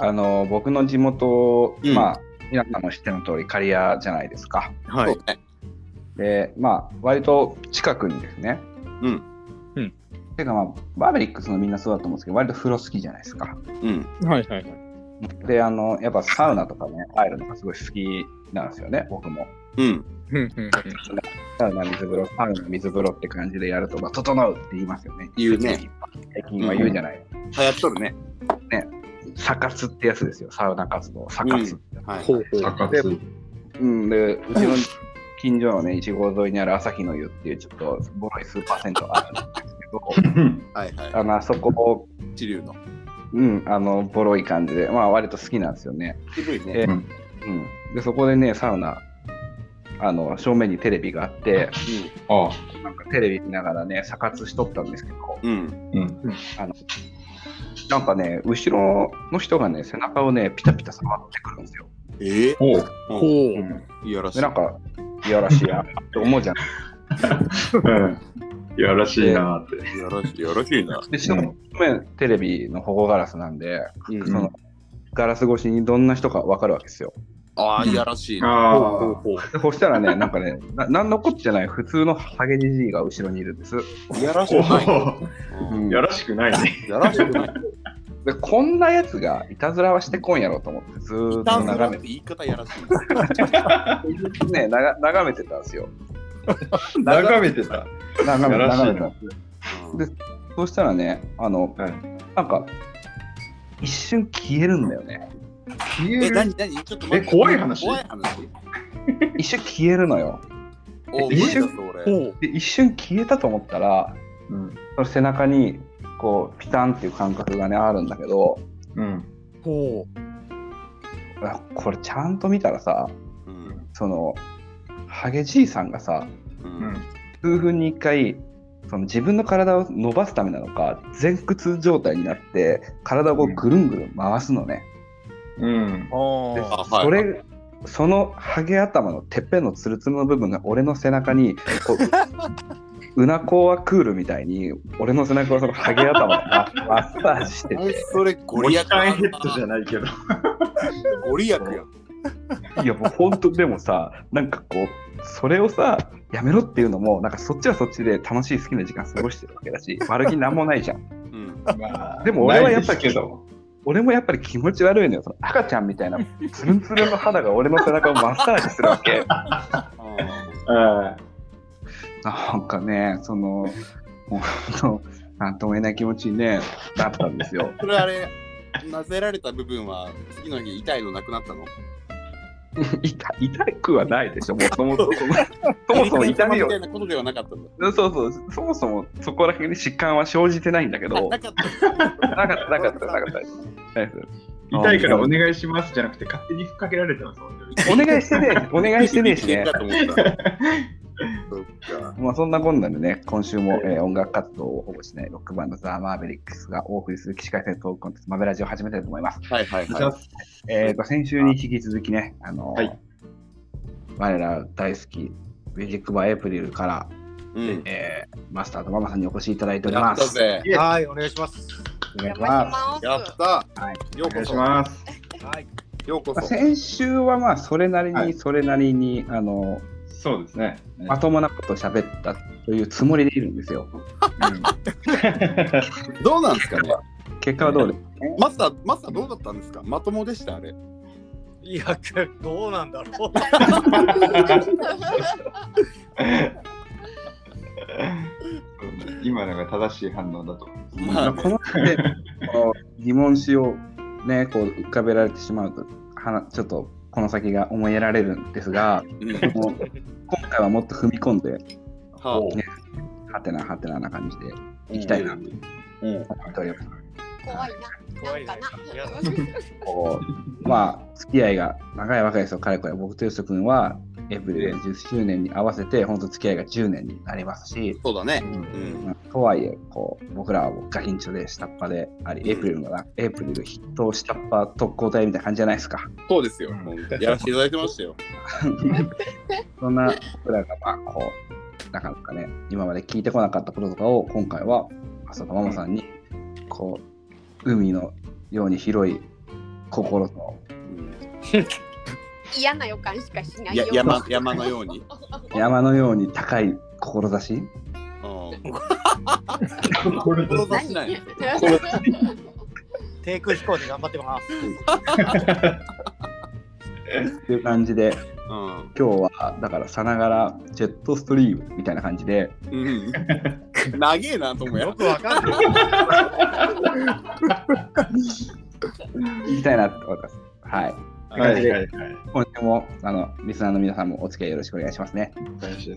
あの僕の地元、うんまあ皆さんも知っての通り刈谷じゃないですか。はい。でまあ割と近くにですね。うん。うん。てかまあバーベリックスのみんなそうだと思うんですけど割と風呂好きじゃないですか。うん。はいはいはい。であのやっぱサウナとかね入るのがすごい好きなんですよね僕も。うん。うんうんうんサウナ水風呂サウナ水風呂って感じでやるとまあ整うって言いますよね。言うね。最近は言うじゃない。流行っとるね。サ活ってやつですよサウナ活動サ活。はい。ほうほう。サ活。うん、で、うちの近所のね、一号沿いにある朝日の湯っていうちょっとボロいスーパー銭湯があるんですけど、はいはい。あの、あそこを、一流の。うん、あの、ボロい感じで、まあ割と好きなんですよね。渋いえね。うん。で、そこでね、サウナ、あの、正面にテレビがあって、あなんかテレビ見ながらね、サ活しとったんですけど、うん。うん。あの、なんかね、後ろの人がね、背中をね、ピタピタ触ってくるんですよ。え？え。ほう。ほほう。うん。いやらしい。で、なんか、いやらしいやって思うじゃん。うん。いやらしいなーって。いやらしい。いやらしいな。で、正面テレビの保護ガラスなんで、うんそのガラス越しにどんな人か分かるわけですよ。ああ、いやらしいな。ああ。そしたらね、なんかね、ななんのこっちゃない普通のハゲじじいが後ろにいるんです。いやらしくない。おうんやらしくないね。やらしくない。で、こんなやつがいたずらはしてこんやろと思って、ずーっと眺めって言い方やらしい。て、ね、なが眺めてたんですよ。眺めてた。眺めやらしいな眺めてたんです。で、そうしたらね、あの、はいなんか、一瞬消えるんだよね。え、消える。なになにちょっと待って。え怖い話？怖い話？一瞬消えるのよ。お無理一瞬？だぞ、俺。ほう。で、一瞬消えたと思ったら、うん。その背中に、こう、ピタンっていう感覚がね、あるんだけど、うん。ほあこれちゃんと見たらさ、うん。その、ハゲじいさんがさ、う。うんん。数分に1回、その自分の体を伸ばすためなのか、前屈状態になって、体をこうぐるんぐるん回すのね。うん。それ、そのハゲ頭のてっぺんのツルツルの部分が俺の背中に、こう、うなこはクールみたいに、俺の背中をそのハゲ頭でママッサージしてて、それゴリゴリララヘッドじゃないけど。ゴリラクやん。いやもう本当でもさ、なんかこう、それをさ、やめろっていうのも、なんかそっちはそっちで楽しい好きな時間過ごしてるわけだし、悪気なんもないじゃん。うん。まあでも俺はやっぱりないですけど。俺もやっぱり気持ち悪いのよ。その赤ちゃんみたいなツルンツルンの肌が俺の背中をマッサージするわけ。なんかね、その、もう本当、なんとも言えない気持ちにね、なったんですよ。ー それあれ、なぜられた部分は次の日痛いのなくなったの？痛痛くはないでしょ、もともと。そもそも痛みをみたいなことではなかったんだ。そうそう、そもそもそこら辺に疾患は生じてないんだけど、なかった。なかった、なかった、なかった痛いからお願いしますじゃなくて勝手にふっかけられてますもんね。お願いしてねえ、お願いしてねえしね。まあそんなこんなでね、今週も、えー音楽活動を保護しないロックバンドザ・マーベリックスがお送りする起死回生トークコンテンツ、マベラジを始めたいと思います。はいはいはえーと、先週に引き続きね、あのーはい我ら大好き、ミュージックバーエプリルから、い。うん。えーマスターとママさんにお越しいただいておりやます。はい、お願いします。お願いしおまます。やった。ようこそお願いし。ます。はい。す。ようこそ。先週はまあ、それなりに、はいそれなりに、あのそうですね。まともなことを喋ったというつもりでいるんですよ。どうなんですかね？結果はどうですマスター、マスターどうだったんですか？まともでした？あれ。いや、どうなんだろう。今のが正しい反応だと。まあ、こので この疑問詞をね、こう浮かべられてしまうと、はなちょっとこの先が思いやられるんですが、今回はもっと踏み込んで、ははてなはてなな感じでいきたいなとうん。思っております。怖いな。怖いねなんかな。いや こうまあ、付き合いが長いわけですよ、彼これ。僕とヨシ君は、エイプリル10周年に合わせて、本当付き合いが10年になりますし、そうだね。うん。まあとはいえ、こう僕らはガキンチョで下っ端であり、エイプリルのなエイプリル筆頭下っ端特攻隊みたいな感じじゃないですか。そうですよ。やらせていただいてましたよ。そんな僕らが、まあ、こう、なかなかね、今まで聞いてこなかったこととかを、今回は、浅田ママさんに、こう、海のように広い心とうん嫌な予感しかしないよ。や山山のように？山のように高い志？志しない。低空飛行で頑張ってます。っていう感じでうん今日はだからさながらジェットストリームみたいな感じでうん。長えなと思うやよ。くわかんない。いきたいなと思います。はい。はいはいはい。今週もあのリスナーの皆さんもお付き合いよろしくお願いしますね。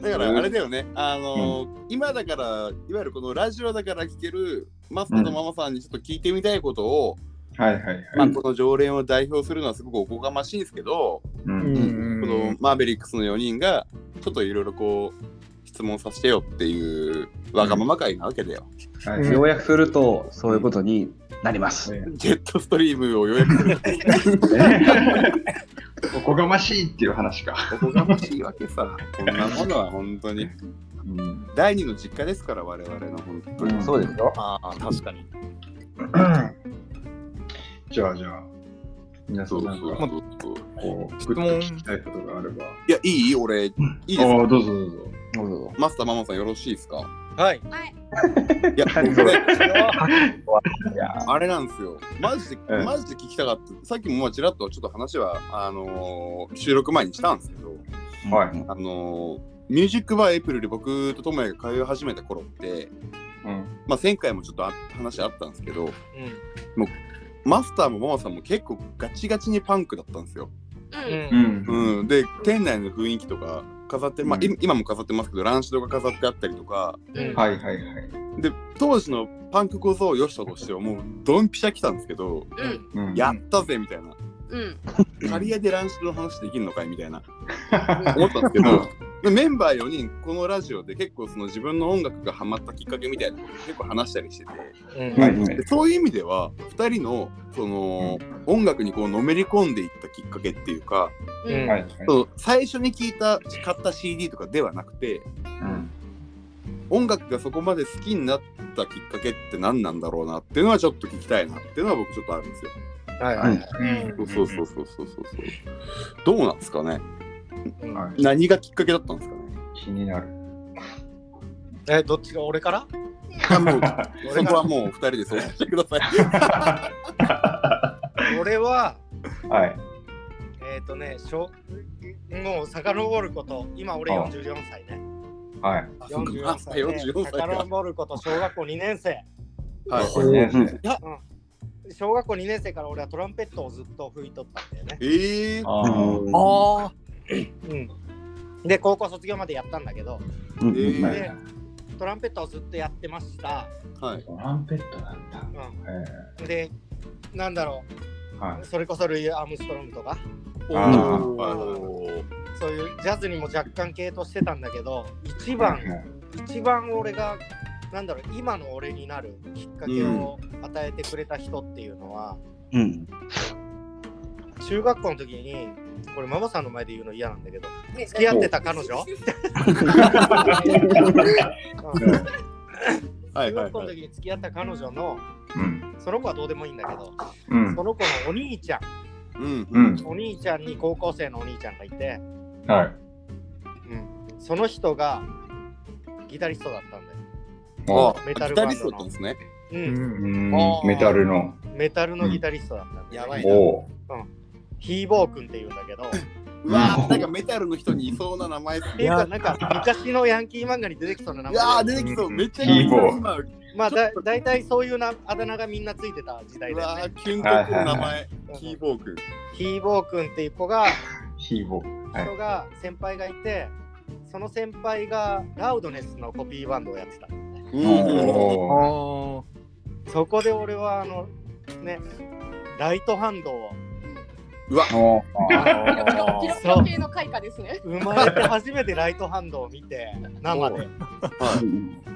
だからあれだよね、あのー今だから、いわゆるこのラジオだから聞けるマスターとママさんにちょっと聞いてみたいことを、はいはいはい。まあ、この常連を代表するのはすごくおこがましいんですけど、うんこのマーベリックスの4人がちょっといろいろこう質問させてよっていうわがまま会なわけだよ。はい要約するとそういうことになります。ジェットストリームを予約する おこがましいっていう話か。おこがましいわけさ。こんなものは本当にうん第二の実家ですから、我々の本当に。うんそうですよ。ああ、確かに。じゃあじゃあ、皆さそうんなんかそうそうそう。こう、質問聞きたいことがあれば。いや、いい？俺、いいですあか？あ、どうぞどうぞ。どうぞマスターママさんよろしいですか？はい。はい。いや、はい僕ね、いやあれなんですよ。マジで、ええマジで聞きたかった。さっきもまあちらっとちょっと話は、あのー収録前にしたんですけど、はいあのーミュージックバーエイプリルで僕とトモヤが通い始めた頃って、うん。まあ前回もちょっとあ話あったんですけど、うん。マスターもママさんも結構ガチガチにパンクだったんですよ。うん。うん。うん、で、店内の雰囲気とか飾って、まあ、うんい今も飾ってますけど、ランシドが飾ってあったりとか、うん。はいはいはい。で、当時のパンク小僧よしととしてはもうドンピシャ来たんですけど、うん。うんやったぜみたいな。うん。刈谷でランシドの話できるのかいみたいな思ったんですけど、でメンバー4人このラジオで結構その自分の音楽がハマったきっかけみたいなこと結構話したりしててうん。はいはいでそういう意味では2人のその音楽にこうのめり込んでいったきっかけっていうかうん。はいはい。そう最初に聞いた買った CD とかではなくてうん音楽がそこまで好きになったきっかけって何なんだろうなっていうのはちょっと聞きたいなっていうのは僕ちょっとあるんですよ。はいはいはい。うんそうそうそうそうそうそう。どうなんですかね？うんはい何がきっかけだったんですかね？気になる。え、どっちが俺から？あもう そこはもう二人で相談してください。俺は、はい。えっ、とね、小もう遡ること、今俺あ44歳ね。はい。44歳で44歳か遡ること、小学校2年生。はい。これねうん、小学校2年生から俺はトランペットをずっと吹いとったんだよね。ええー。あーああ。うん。で、高校卒業までやったんだけど、えーでトランペットをずっとやってました。はい。トランペットなんだ。うん、えで、なんだろーはう、それこそルイ・アームストロングとか、そういうジャズにも若干系統してたんだけど、一い。番、一番俺が、なんだろう、今の俺になるきっかけを与えてくれた人っていうのは、うん中学校の時に、これママさんの前で言うの嫌なんだけど、付き合ってた彼女、うんはいはい中学校のはい。時に付き合った彼女の、うん。その子はどうでもいいんだけど、うんそ。の子のお兄ちゃん、うんう。ん。お兄ちゃんに高校生のお兄ちゃんがいて、はい。うん、その人がギタリストだったんだよ。あメタルギタリストだったんですね。うん、うんあーメタルの。メタルのギタリストだったんやばいな。おお。ヒーボー君っていうんだけど、っうわーなんかメタルの人にいそうな名前っすていうか、なんか昔のヤンキー漫画に出てきそうな名いや。出てきそう。うんめっちゃヒーボー今。まあだ、だいたいそういうなあだ名がみんなついてた時代うわーだよね。キュンとくる名前。キーボー君。ヒーボー君っていう子が、ヒーボー。はい人が先輩がいて、その先輩がラウドネスのコピーバンドをやってたそこで俺はあのね、ライトハンドを。うわ。おー。ピロピロ系の開花ですね。生まれて初めてライトハンドを見て生で。はい。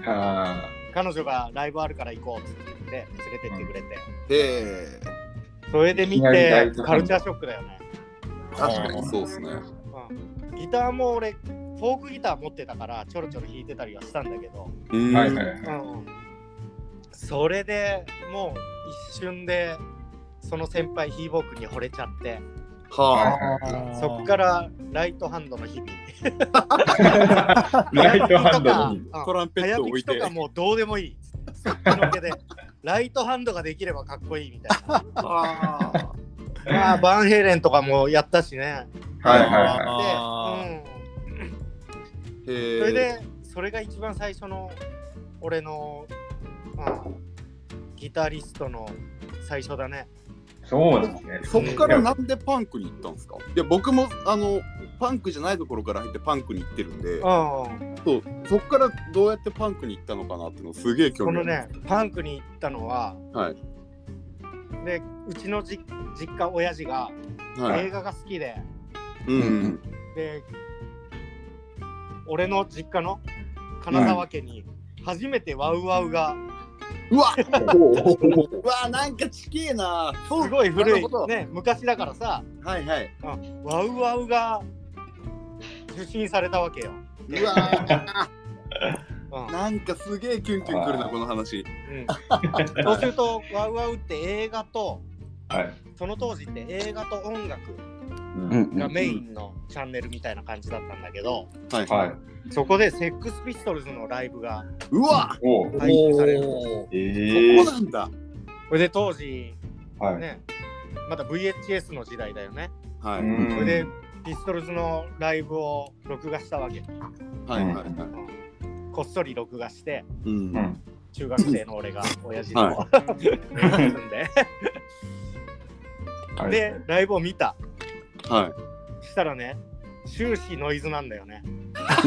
あ彼女がライブあるから行こうっつって言って連れてってくれて、で、それで見てカルチャーショックだよね、確かにそうですね。うん、ギターも俺フォークギター持ってたからちょろちょろ弾いてたりはしたんだけど、うんあ。はいはいはい。うん、それでもう一瞬でその先輩ヒーボー君に惚れちゃって。はそっからライトハンドの日々。ライトハンドに。あ。トランペッ早トを置いて。とかもうどうでもいい。そっちのけでライトハンドができればかっこいいみたいな。あ。まあバンヘイレンとかもやったしね。はいはいではうんーへーそれでそれが一番最初の俺の、まあ、ギタリストの最初だね。い。そうですね。そっからなんでパンクに行ったんですか？いや僕もあのパンクじゃないところから入ってパンクに行ってるんでうん、そうそっからどうやってパンクに行ったのかなっていうのすげえ興この味あるねパンクに行ったのははい。でうちのじ実家親父がはい。映画が好きで、うんうん。で俺の実家の金沢家に初めてワウワウがうわ。うわなんかちけえな。すごい古い。ね昔だからさ。はいはい。ワウワウが受信されたわけよ。うわー。うん。なんかすげえキュンキュンくるなこの話。うん、そうするとワウワウって映画とはい。その当時って映画と音楽うんがメインのチャンネルみたいな感じだったんだけど、はいはい。そこでセックスピストルズのライブがうわ配信される。ええそこなんだそれで当時はい。ね、まだ VHS の時代だよね。はいうんそれでピストルズのライブを録画したわけ。はいはいはいこっそり録画して、うんうん。中学生の俺が親父と、は住んで。は いで、ライブを見た。はいしたらね、終始ノイズなんだよね。は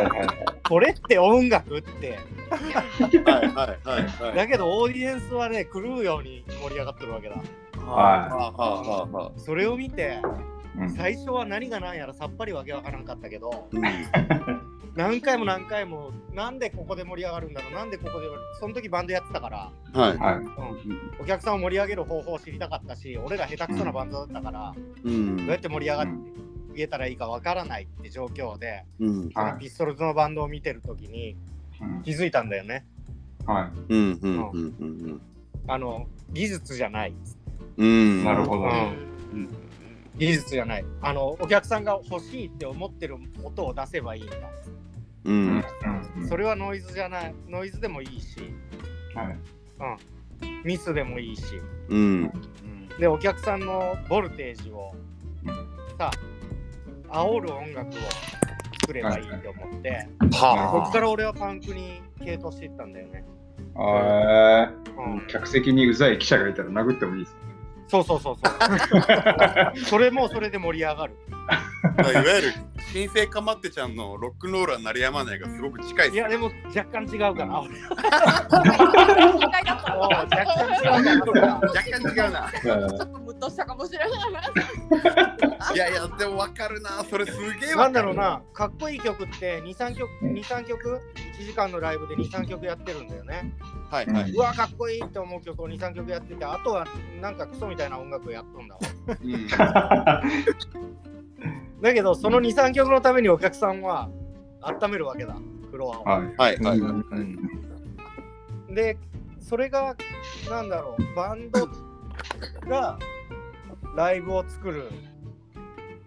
いはいはい。これって音楽って。はいはいはいはいだけどオーディエンスはね、狂うように盛り上がってるわけだ。はあはあはあはあそれを見て、うん最初は何が何やらさっぱりわけわからんかったけど、うん何回も何回も、なんでここで盛り上がるんだろう、なんでここで、その時バンドやってたから、はいはい。お客さんを盛り上げる方法を知りたかったし、俺ら下手くそなバンドだったから、うんどうやって盛り上がげたらいいかわからないって状況で、うんはいピストルズのバンドを見てる時にうん気づいたんだよね。はい。うんうんうんうんあの、技術じゃない。うんなるほど。うん技術じゃない。あの、お客さんが欲しいって思ってる音を出せばいいんだ。ううんん。それはノイズじゃない。ノイズでもいいし、はい。ミスでもいいし。うんで、お客さんのボルテージをうんさ、煽る音楽を作ればいいと思って、はここから俺はパンクに傾倒していったんだよね。あうんー客席にうざい記者がいたら殴ってもいいです。そうそうそうそう。それもそれで盛り上がる。あいわゆる新生かまってちゃんのロックンローラー鳴りやまないがすごく近いいや、でも若干違うかな。若干違うかな。若干違うな。ちょっとムッとしたかもしれな。い。いやいやでもわかるな。それすげえな。わかるんだろうな、かっこいい曲って2、3曲、2、3曲、1時間のライブで2、3曲やってるんだよね。はいはいうわ、かっこいいって思う曲を2、3曲やってて、あとはなんかクソみたいな音楽をやっとんだわ。うん だけど、その2、3曲のためにお客さんは温めるわけだ、フロアを。はい。はいはいはいうんで、それが、なんだろう、バンドがライブを作る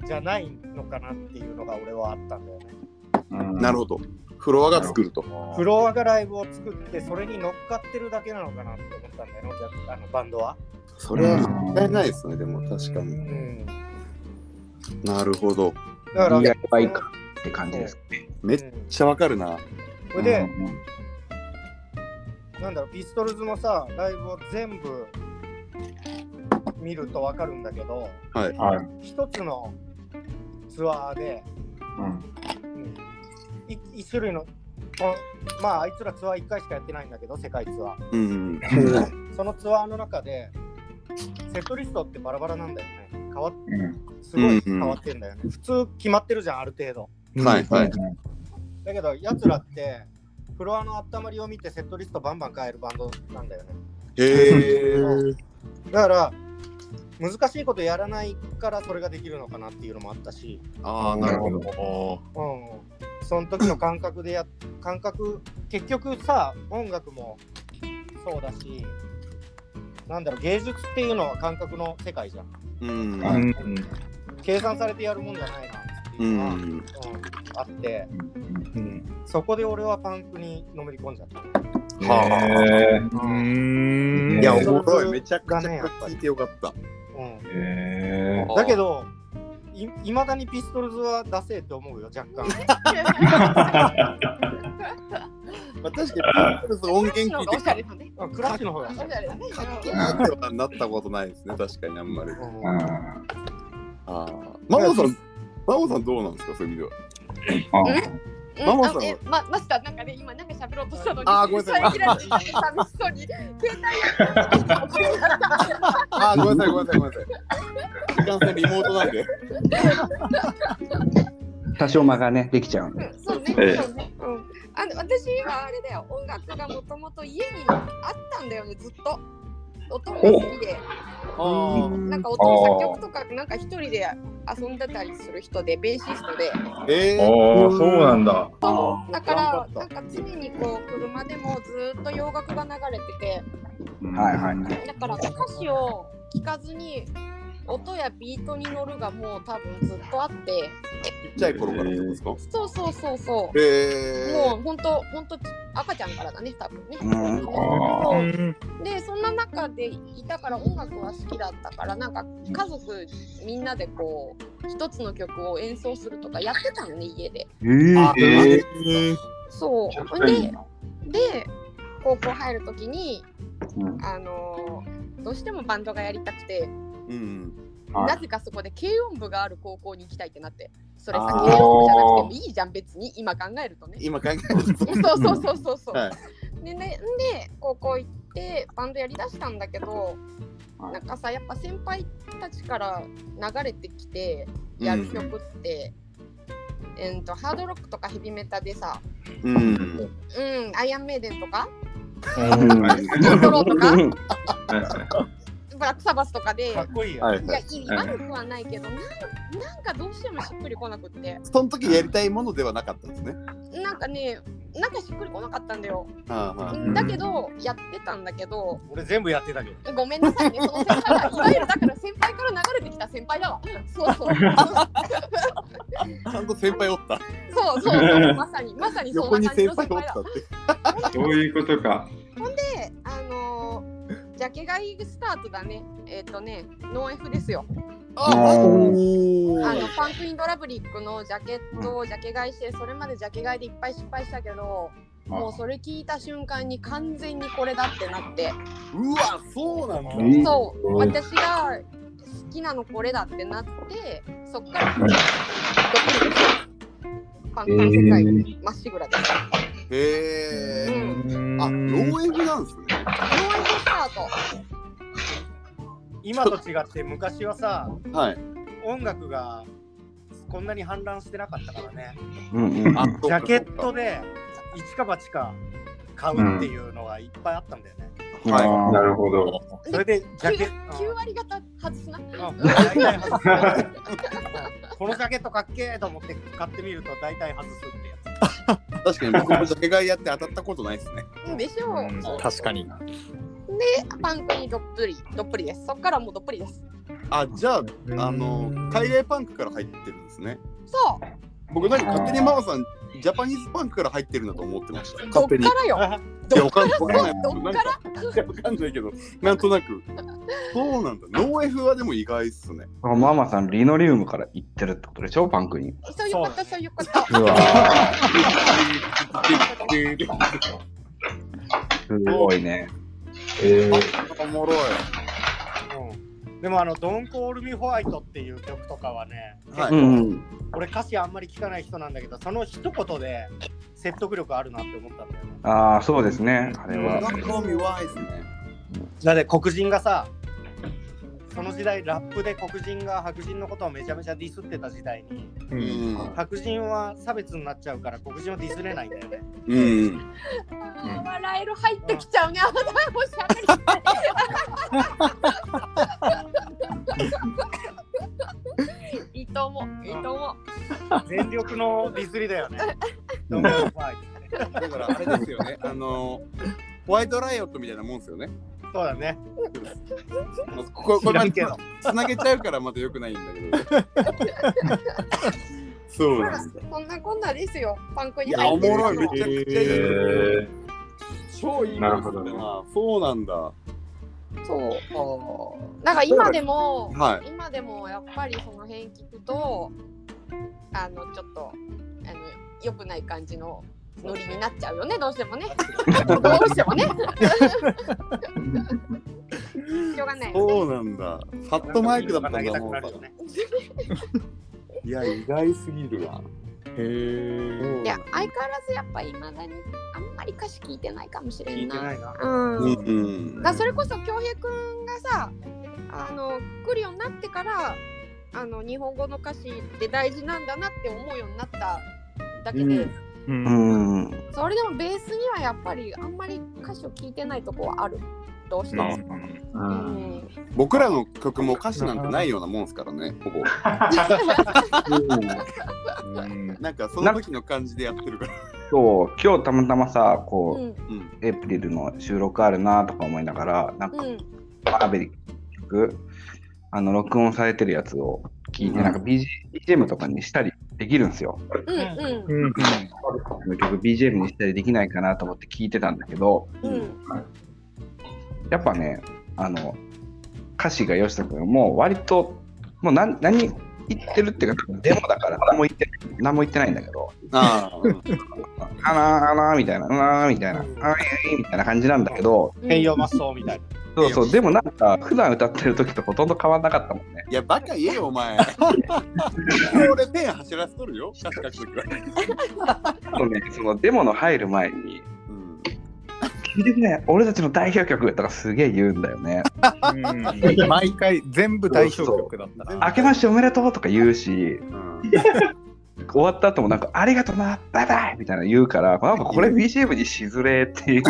じゃないのかなっていうのが俺はあったんだよね。なるほどフロアが作るとどフロアがライブを作って、それに乗っかってるだけなのかなって思ったんだよね、お客あのバンドは。それは絶対ないですねでも確かうにん。なるほどだから、DIY 感って感じですね。めっちゃわかるなそれで、なんだろう、ピストルズのさ、ライブを全部見るとわかるんだけど、はいはい。一つのツアーで、うんい一種類の、こまあ、あいつらツアー1回しかやってないんだけど、世界ツアー。うんそのツアーの中で、セットリストってバラバラなんだよね。変わっうんすごい変わってんだよね。普通決まってるじゃん、ある程度。はいはいだけど、やつらって、フロアの温まりを見てセットリストバンバン変えるバンドなんだよね。へえ だから、難しいことやらないからそれができるのかなっていうのもあったし、ああなるほど。うん、その時の感覚でや感覚結局さ音楽もそうだしなんだろう芸術っていうのは感覚の世界じゃん。うん。うん。うん計算されてやるもんじゃないなってういうのは、うん。んあって、うん。そこで俺はパンクにのめり込んじゃった。へー。うん。いや、おへもろい。めちゃくちゃ聞いてよかった。だけど、いいまだにピストルズはダセーって思うよ、若干。まあ、確かに、ピートルズ音源聞いおてしゃれだね。あクラッシュの方がおしゃれだね。かっけえなってはなったことないですね、確かにあんまり。うんあああ。マモさん、マモさんどうなんですか、そういう意味では。うんママさんは？まマスターなんかね今なんか喋ろうとしたのにあーごめんなさい寂しそうに携帯 ああ、ごめんなさい、ごめんなさい、ごめんなさい。時間線リモートなんで。多少間がね、できちゃうそうね、ええそうね。うん。あの私はあれだよ、音楽がもともと家にあったんだよね、ずっと。音も好きで、あなんか音の作曲とか、なんか一人で遊んでたりする人で、ベーシストで。あ。えーそうなんだ。そうだから、なんか常にこう、車でもずっと洋楽が流れてて、はいはい。だから歌詞を聞かずに、音やビートに乗るがもう多分ずっとあって、ちっちゃい頃からですか？そうそうそうそう。えもう本当本当赤ちゃんからだね多分ね。でそんな中でいたから音楽は好きだったからなんか家族みんなでこう一つの曲を演奏するとかやってたのね家で。えー。あえーそう。でで高校入る時にうん。あのーどうしてもバンドがやりたくてうん。はいなぜかそこで軽音部がある高校に行きたいってなってそれさ軽音部じゃなくてもいいじゃん別に今考えるとね。今考えると。そうそうそうそうそう。はいでねで高校行ってバンドやりだしたんだけど、はいなんかさやっぱ先輩たちから流れてきてやる曲って、えー、とハードロックとかヘビメタでさ、うん。うん、アイアンメイデンとか、はいスキントローとか、はいブラックサバスとかで、かっこいいよ。はいいや、いい悪くはないけど、なんなんかどうしてもしっくりこなくって、その時やりたいものではなかったんですね。なんかね、なんかしっくりこなかったんだよ。はあはあうんだけど、やってたんだけど、俺全部やってたけど。ごめんなさいね、その先輩が、いわゆるだから先輩から流れてきた先輩だわ。そうそう。ちゃんと先輩おった。そうそうそう、まさに、まさにそん横にな感じ先の先輩輩おっだた。って。そういうことか。で、あのー、ジャケ買いスタートだね。えっ、とね、ノー F ですよ。あの、パンクインドラブリックのジャケットをジャケ買いして、それまでジャケ買いでいっぱい失敗したけど、もうそれ聞いた瞬間に完全にこれだってなって、うわ、そうなんだ。うんそう、うん私が好きなのこれだってなって、そっから、パンクの世界にまっしぐらです。へえ。うん。あ、ノーエフなんですね。ノー F スタート。今と違って昔はさ、はい。音楽がこんなに氾濫してなかったからね。うんうんあ、ジャケットで一か八か買うっていうのがいっぱいあったんだよね。はいなるほど。それでジャケット。9割方外すな。このジャケットかっけえと思って買ってみると大体外すってや 確かに僕もジャケ買いやって当たったことないですね。でしょう。うん確かに。で、パンクにどっぷり、どっぷりです。そっからもうどっぷりです。あ、じゃあ、あの、海外パンクから入ってるんですね。そう、僕なんか勝手にママさん、ジャパニーズパンクから入ってるんだと思ってました。どっ勝手に。いからよ。つ。や、わかんわかんない。どっから？なんかいやわかんないけど、なんとなく。そうなんだ。ノーエフはでも意外っすね。ママさん、リノリウムから行ってるってことでしょ？パンクに。そういうこと、そういうこと。うわ すごいね。えーおもろい。うんでもあの「Don't Call Me White」っていう曲とかはね、はいうん。俺歌詞あんまり聞かない人なんだけどその一言で説得力あるなって思ったんだよねああ、そうですね。あれは。なんか見ワイですね。だって黒人がさその時代ラップで黒人が白人のことをめちゃめちゃディスってた時代にうん。白人は差別になっちゃうから黒人をディスれないんだよねうん。笑える入ってきちゃうね。あい。いいと思う。いいと思う。全力のディスりだよねだからあれですよね。あの、ホワイトライオットみたいなもんですよね。そうだね。まあこここれま知らんけどつなげちゃうからまた良くないんだけど。そうまあなんだ。そんなこんなですよ。パンクにいや、お入ってるもろい、めちゃくちゃいい。え超いいなるほどな。そうなんだ。そう。なんか今でも、はい今でもやっぱりその辺聞くと、あのちょっとあの良くない感じのノリになっちゃうよね、どうしてもね。どうしてもね。しょうがないよね。そうなんだ。 Fat Mike だったんだもん。ね。いや、意外すぎるわ。へえ。いや、相変わらずやっぱいまだにあんまり歌詞聞いてないかもしれんな。聞いてないな。うん。うんうん。だそれこそ恭平くんがさあの来るようになってからあの日本語の歌詞って大事なんだなって思うようになっただけで、うんうん。うん。それでもベースにはやっぱりあんまり歌詞を聞いてないとこはあるどうしても。う。うんん僕らの曲も歌詞なんてないようなもんですからね、ほぼ。うんなんかその時の感じでやってるから。そう、今日たまたまさ、うこう、んうん。エイプリルの収録あるなとか思いながら、なんか、うんマーベリック、あの、録音されてるやつを聞いて、なんか BG BGM とかにしたりできるんですよ。うんうん。この曲 BGM にしたりできないかなと思って聞いてたんだけど、うんうんやっぱね、あの、歌詞が吉田君もう割と、もう何何言ってるっていうか、デモだから何も言って何も言ってないんだけど、ああ、うんあらあらみたいな、うなーみたいな、あーいいみたいな感じなんだけど、うん変容マッソみたいな。そうそう、でもなんか、普段歌ってる時とほとんど変わんなかったもんね。いや、バカ言えよ、お前。俺ペン走らせとるよ、歌詞書くときは。あとね、そのデモの入る前に、うん聞いてね、俺たちの代表曲とかすげえ言うんだよね。うん毎回全部代表曲だったな。明けましておめでとうとか言うし、うん終わった後もなんか、ありがとうな、バイバイみたいなの言うから、なんかこれ BGM にしづれーっていう。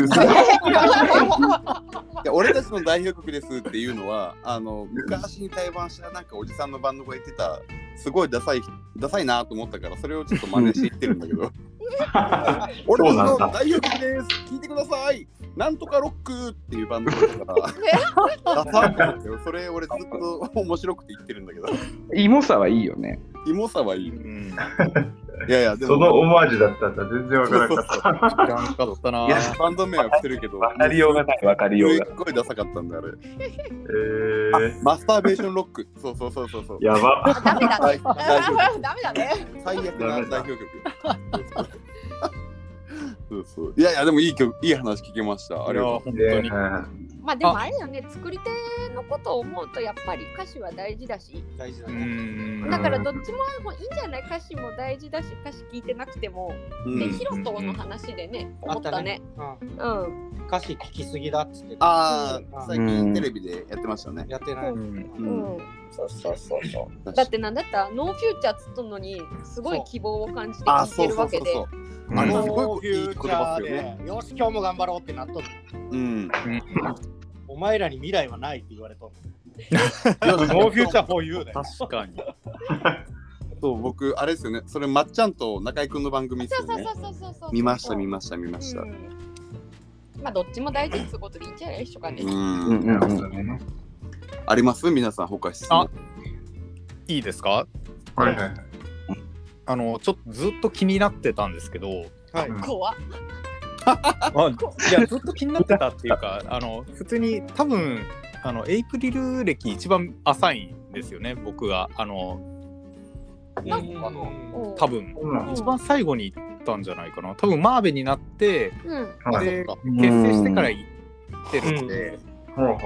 いや俺たちの代表曲ですっていうのはあの昔に対バンしたなんかおじさんのバンドが言ってたすごいダサいダサいなと思ったからそれをちょっと真似して言ってるんだけど。俺たちの代表曲です。聞いてください。なんとかロックっていうバンドだから。ダサって思ってよ。それ俺ずっと面白くて言ってるんだけど。イモさはいいよね。キモさはいいうん。いやいやでそものオマージュだったんだ。全然わからなかった。知らんかったないやバンド名は伏せるけどわかりようがない、わかりようすがっごいダサかったんだあれ、えマスターベーションロックそうそうそうそうそうー、やば。ダメだね。ダメだね。最悪な代表曲。そうそう。いやいや、でもいい曲、いい話聞けました。ああれりがとは本当に。まあでもあれだよね、作り手のことを思うとやっぱり歌詞は大事だし、う大事だね。ん。だからどっちももういいんじゃない歌詞も大事だし、歌詞聞いてなくても。う。で、うん、ヒロトの話でね、思ったね。うんうん。歌詞聞きすぎだっつって。あうんあ、最近テレビでやってましたね。やってない。うんううんん。そうそうそうそう。だってなんだったらノーフューチャーっつっとんのにすごい希望を感じてあ、聞いてるわけで。そうそう。うんあれノすごいいいーフューチ言葉ャーっすよね。で、よし、今日も頑張ろうってなっとる。うん。お前らに未来はないって言われとる。ノーフューチャー for you だよ。確かに。そう、僕、あれですよね。それ、まっちゃんと中居君の番組ですよねそうそうそ。うそうそうそう。見ました、見ました、見ました。うんまあどっちも大事ってことでいいんじゃないでしょうかね。う。うんんうんうん。あります？皆さん、他質問。いいですか？はいはい。あの、ちょっとずっと気になってたんですけど、はい。怖っ。あいやずっと気になってたっていうか あの普通に多分あのエイプリル歴一番浅いんですよね僕が。あのなんかうん多分。うん。一番最後に行ったんじゃないかな。多分マーベになってうん。はい。で結成してから行ってるんで、ほうほう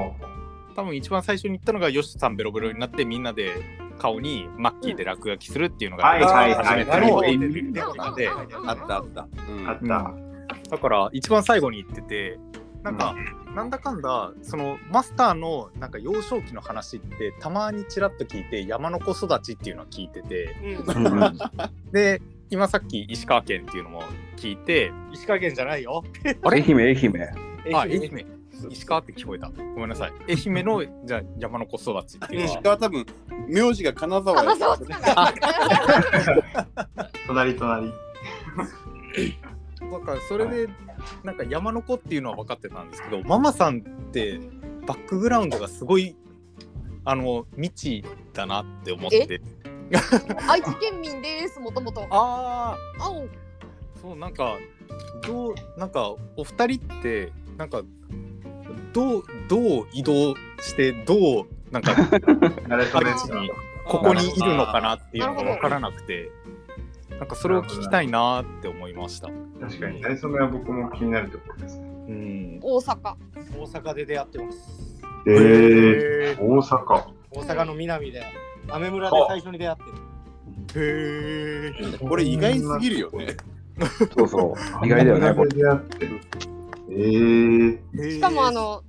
多分一番最初に行ったのがヨシさんベロベロになってみんなで顔にマッキーで落書きするっていうのが初めてのエイプリルうん。なん。であったあった。うんあった。だから一番最後に行っててなんか、なんだかんだそのマスターのなんか幼少期の話ってたまにちらっと聞いて山の子育ちっていうのは聞いてて で今さっき石川県っていうのも聞いて石川県じゃないよ。あれ？愛媛、愛媛。あ愛媛。石川って聞こえた。ごめんなさい。愛媛のじゃあ山の子育ちっていうの石は川多分、名字が金沢や金沢つながり。隣 隣。だからそれでなんか山の子っていうのは分かってたんですけどママさんってバックグラウンドがすごいあの未知だなって思って。愛知県民ですもともと。ああそうなんかどうなんかお二人ってなんかどうどう移動してどうなんか ここにいるのかなっていうのが分からなくてなんかそれを聞きたいなって思いました。確かに、馴れ初めは僕も気になるところですね。うん、大阪大阪で出会ってます。えー、大阪。大阪の南で、アメ村で最初に出会ってる。へえ。これ意外すぎるよね。そうそう。意外だよね、これ。えー、しかもあの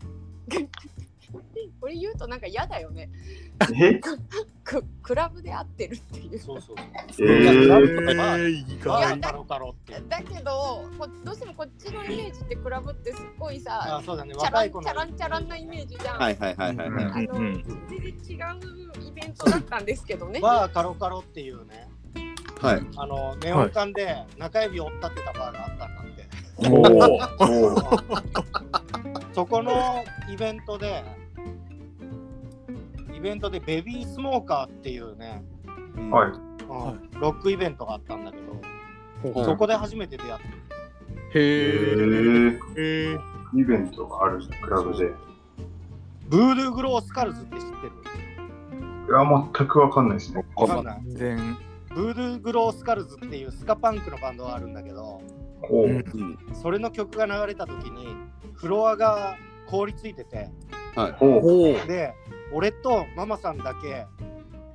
これ言うとなんか嫌だよねえ？ククラブで会ってるっていうそうそうえそう。ー、まあ意バやーカロカロっていう。だけどこどうしてもこっちのイメージってクラブってすっごいさあ、そうだね。チャラン若い子のチャランチャランなイメージじゃん、はいはいはいはいはい。あの、うん全然違うイベントだったんですけどねバーカロカロっていうね、はい。あのネオン管で中指を折ったってたバーがあったんだって。おお。そこのイベントで、イベントでベビースモーカーっていうね、はい。うんロックイベントがあったんだけど、はいそこで初めて出会って。えへー、え。イベントがあるクラブで。ブードゥーグロースカルズって知ってる？いや、全くわかんないですね。わかんない全然。ブードゥーグロースカルズっていうスカパンクのバンドがあるんだけど。それの曲が流れた時にフロアが凍りついててはい。で俺とママさんだけ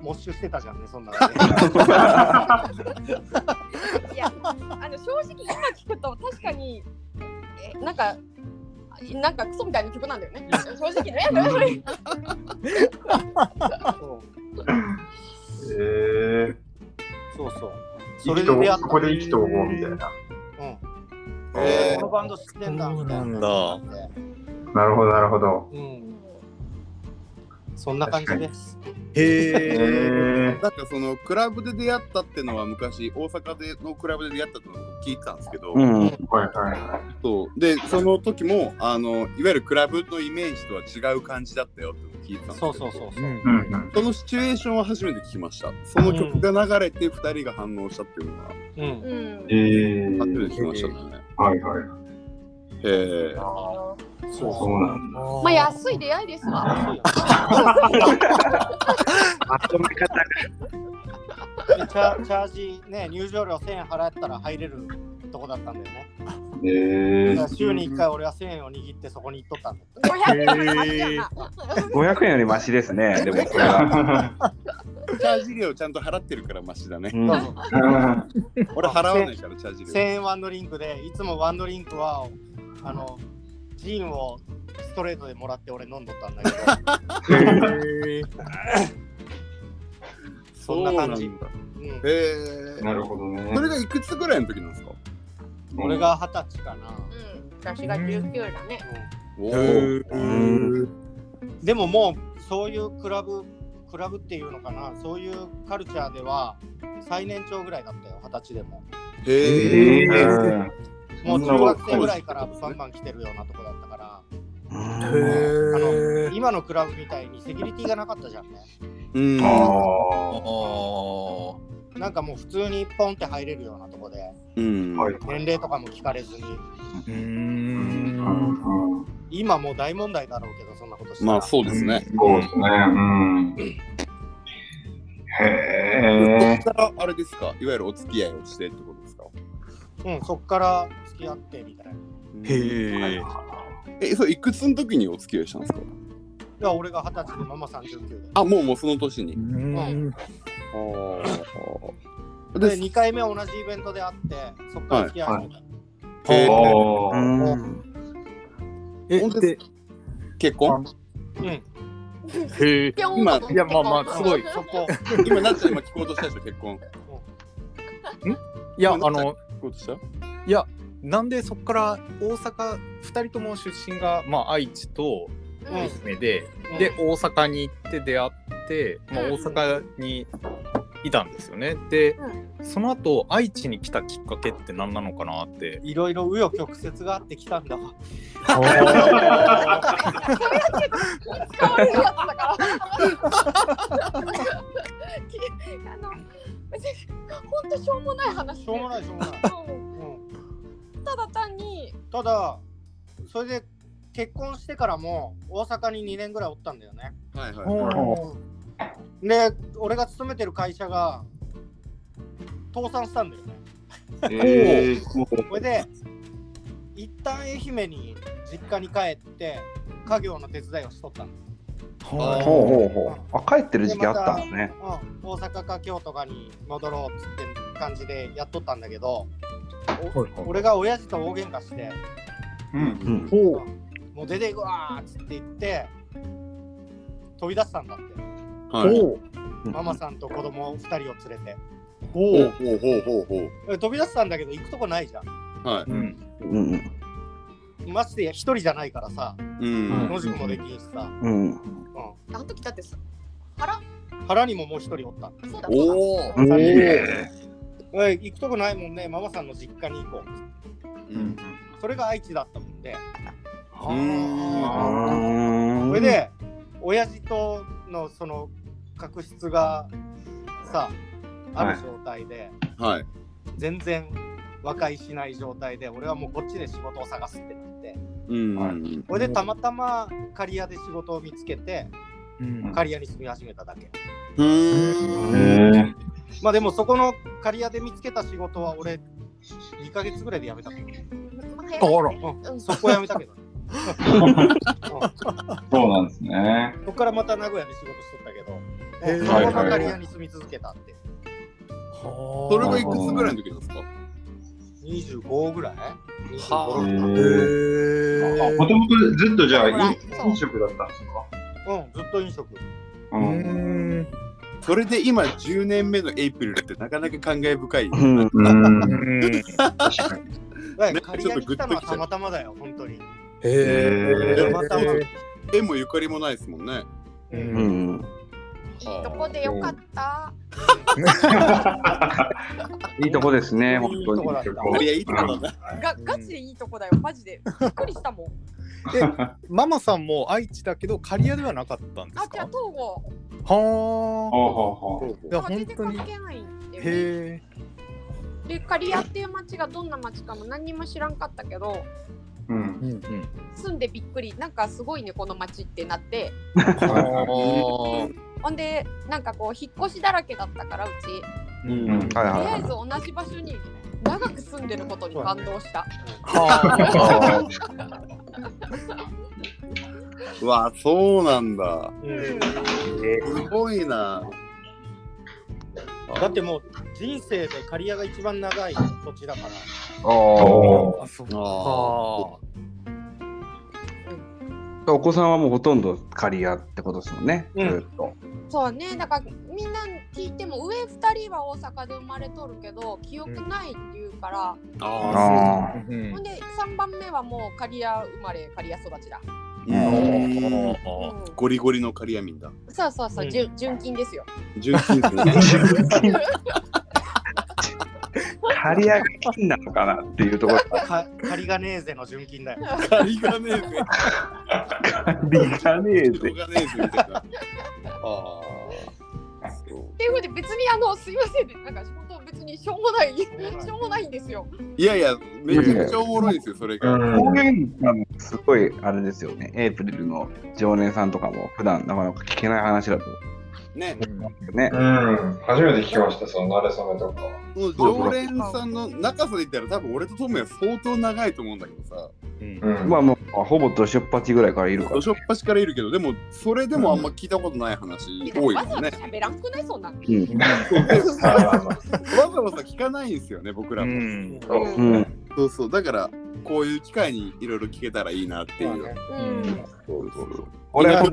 モッシュしてたじゃんねそんなのね。いやあの正直今聞くと確かにえなんかなんかクソみたいな曲なんだよね。正直ね。そう。えー、そうそう。そそれでここで意気投合みたいな。うん。えこのバンド知ってんだみたいな。そうなんだ。なるほど、なるほど。うんそんな感じです。えへえ。ー、なんかそのクラブで出会ったってのは昔大阪でのクラブで出会ったってのを聞いてたんですけど、うん。はいはいはそう。でその時もあのいわゆるクラブのイメージとは違う感じだったよって聞いてたんですけどそうそうそうそう。い。うん。うん。そのシチュエーションは初めて聞きました。その曲が流れて2人が反応したっていうのは。うん。うん。え初めー、て聞きましたね。はいはい。へえそうそうなんだ。まあ安い出会いですわまとめ方が。でチャチャージね入場料1000円払ったら入れるとこだったんだよねえー、週に1回俺は1000円を握ってそこに行っとったんだ500円の話じゃな500円よりマシですね。でもこれは。チャージ料ちゃんと払ってるからマシだね 俺払わないからチャージ1000料円ワンドリンクでいつもワンドリンクはあのジンをストレートでもらって俺飲んどったんだけど。そんな感じ。へえ。なるほどね。それがいくつぐらいの時なんですか？俺が二十歳かな、うん。私が19だね。おへーーでももうそういうクラブクラブっていうのかな。そういうカルチャーでは最年長ぐらいだったよ二十歳でも。へえ。え。ーもう中学生ぐらいからバンバン来てるようなとこだったからあへのえ。今のクラブみたいにセキュリティがなかったじゃんねうんああなんかもう普通にポンって入れるようなとこでうんあ。はい。年齢とかも聞かれずにー。うん。今もう大問題だろうけどそんなことしたらまあそうですねそうですね。うん。へえ。そしたらあれですか？いわゆるお付き合いをしてってことですか？うんそっから付き合ってみたいな。いへえ。えそれいくつの時にお付き合いしたんですか？や俺が二十歳でママ39であもうもうその年に。うん。でで2回目同じイベントで会ってそっから付き合い始めた、へー。おー。うんえ本当で、結婚？うん。へえ。今といやまあまあすごい。そこ。今なっちゃん今聞こうとしたでしょ結婚。いやあの聞こうとした？いやなんでそこから大阪2人とも出身が、まあ、愛知とうん愛媛で、うんで大阪に行って出会って、まあ、うん大阪にいたんですよね。でその後愛知に来たきっかけって何なのかなって。いろいろ紆余曲折があってきたんだわ。あの本当しょうもない話でしょうもないしょうもない。ただ単にただ、それで結婚してからも大阪に2年ぐらいおったんだよね。はいはい。おで、俺が勤めてる会社が倒産したんだよね。えそれで、一旦愛媛に実家に帰って、家業の手伝いをしとったの。ほうほうほう。あ、帰ってる時期あったんですね。うん、大阪か京都かに戻ろうっつって感じでやっとったんだけど、俺が親父と大喧嘩して、うん。うん。ほもう出ていくわーっつって言って、飛び出したんだって。はい。ほママさんと子供2人を連れて。ほうほうほうほうほう。え飛び出したんだけど行くとこないじゃん。はい。うん。うんましてや一人じゃないからさ、うん。野宿もできんしさ、うん。うん。うん、あの時だってさ腹腹にももう一人おった。そうだそうだおお。うん三人えおい行くとこないもんね、ママさんの実家に行こう。うん。それが愛知だったもんで、うん。それで、親父とのその確執がさ、ある状態で、はい。全然和解しない状態で、俺はもうこっちで仕事を探すってなって、うん。それでたまたま刈谷で仕事を見つけて、うん刈谷に住み始めただけ。うん。ーまあでもそこの刈谷で見つけた仕事は俺2ヶ月ぐらいで辞めたと思あら。う。うん、そこは辞めたけどね。そうなんですね。そこからまた名古屋で仕事しとったけど、へーそのまま刈谷に住み続けたって。それがいくつぐらいの時ですか？25ぐらい？え ?25 ーもともとずっとじゃあ飲飲食だったんですか？うん、ずっと飲食。う。うんん。それで今10年目のエイプリルってなかなか感慨深い。うん。うん。うん。確かに。だねから刈谷に来たのはたまたまだよ、本当に。へたまたま。縁もゆかりもないですもんね。う。うんん。いいとこでよかった いいとこですね、本いい当に。とこだった。あれいいとこだな。がガチでいいとこだよマジでびっくりしたもん ママさんも愛知だけど刈谷ではなかったんですか？あじゃあ東郷はほうほうほあ。いや全然本当に。へで刈谷っていう町がどんな町かも何にも知らんかったけどう。うん。うんうん。住んでびっくりなんかすごいねこの町ってなってはほんでなんかこう引っ越しだらけだったからうちあ。うんとりあはえず同じ場所に長く住んでることに感動したはうわ、そうなんだ。うんすごいな。だってもう人生で刈谷が一番長い土地だから。い。おあ。そっあか。ーお子さんはもうほとんど刈谷ってことですもんね。うんずっと。そうねだからみんな聞いても上2人は大阪で生まれとるけど記憶ないって言うから、あ。ああうんほんで3番目はもう刈谷生まれ刈谷育ちだ、ゴリゴリのカリア民だ。そうそうそう、うん純純金ですよ純金 ですね。刈谷が金なのかなっていうところ。かカリガネーゼの純金だよ。カリがねえぜ。刈谷がねえぜ。人がねえぜみたいな。ああ。っていうふうで別にあのすいませんねなんか仕事別にしょうもないしょうもないんですよいやいや、めちゃくちゃおもろいですよ、それが。方言がすごいあれですよね。エイプリルの常連さんとかも普段なかなか聞けない話だとね。思うよね。うん。初めて聞きました、その慣れ初めとか。もう常連さんの中さで言ったら多分俺とトムヤ相当長いと思うんだけどさ。うんうん。まあもうほぼ年っ端ぐらいからいるから年。っ端からいるけど、でもそれでもあんま聞いたことない話多いわざわざもんね。喋らんくないそんなんうわざわざ聞かないんですよね、僕らうも。うん。そうそう、だからこういう機会にいろいろ聞けたらいいなっていう。うんそうそう俺は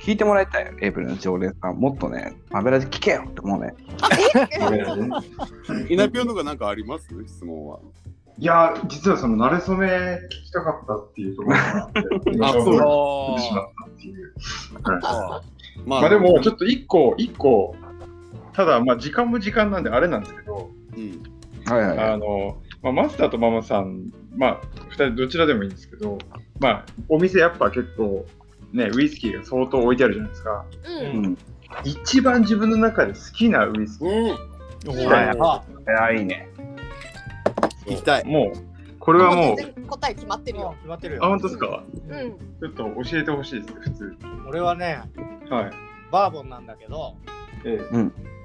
聞いてもらいたいよ、エイプリルの常連さん。もっとね、マベラジ聞けよって思うね。稲ぴょんとかなんかあります？質問は。いや、実はその慣れ初め聞きたかったっていうところがあって、今あちょうしまったっていう。はいままあでも、ちょっと一個、一個ただ、まあ、時間も時間なんであれなんですけど、うん。はいはいはい。あの、まあ、マスターとママさん、まあ、2人どちらでもいいんですけど、まあ、お店やっぱ結構、ね、ウイスキーが相当置いてあるじゃないですか。うん。うん。一番自分の中で好きなウイスキー。うん。うんはいああいいね。行きたい。もう、これはもう、答え決まってるよ。決まってるあ、よ。本当ですか？うん。ちょっと教えてほしいです、普通に。俺はね、はい。バーボンなんだけど、ええ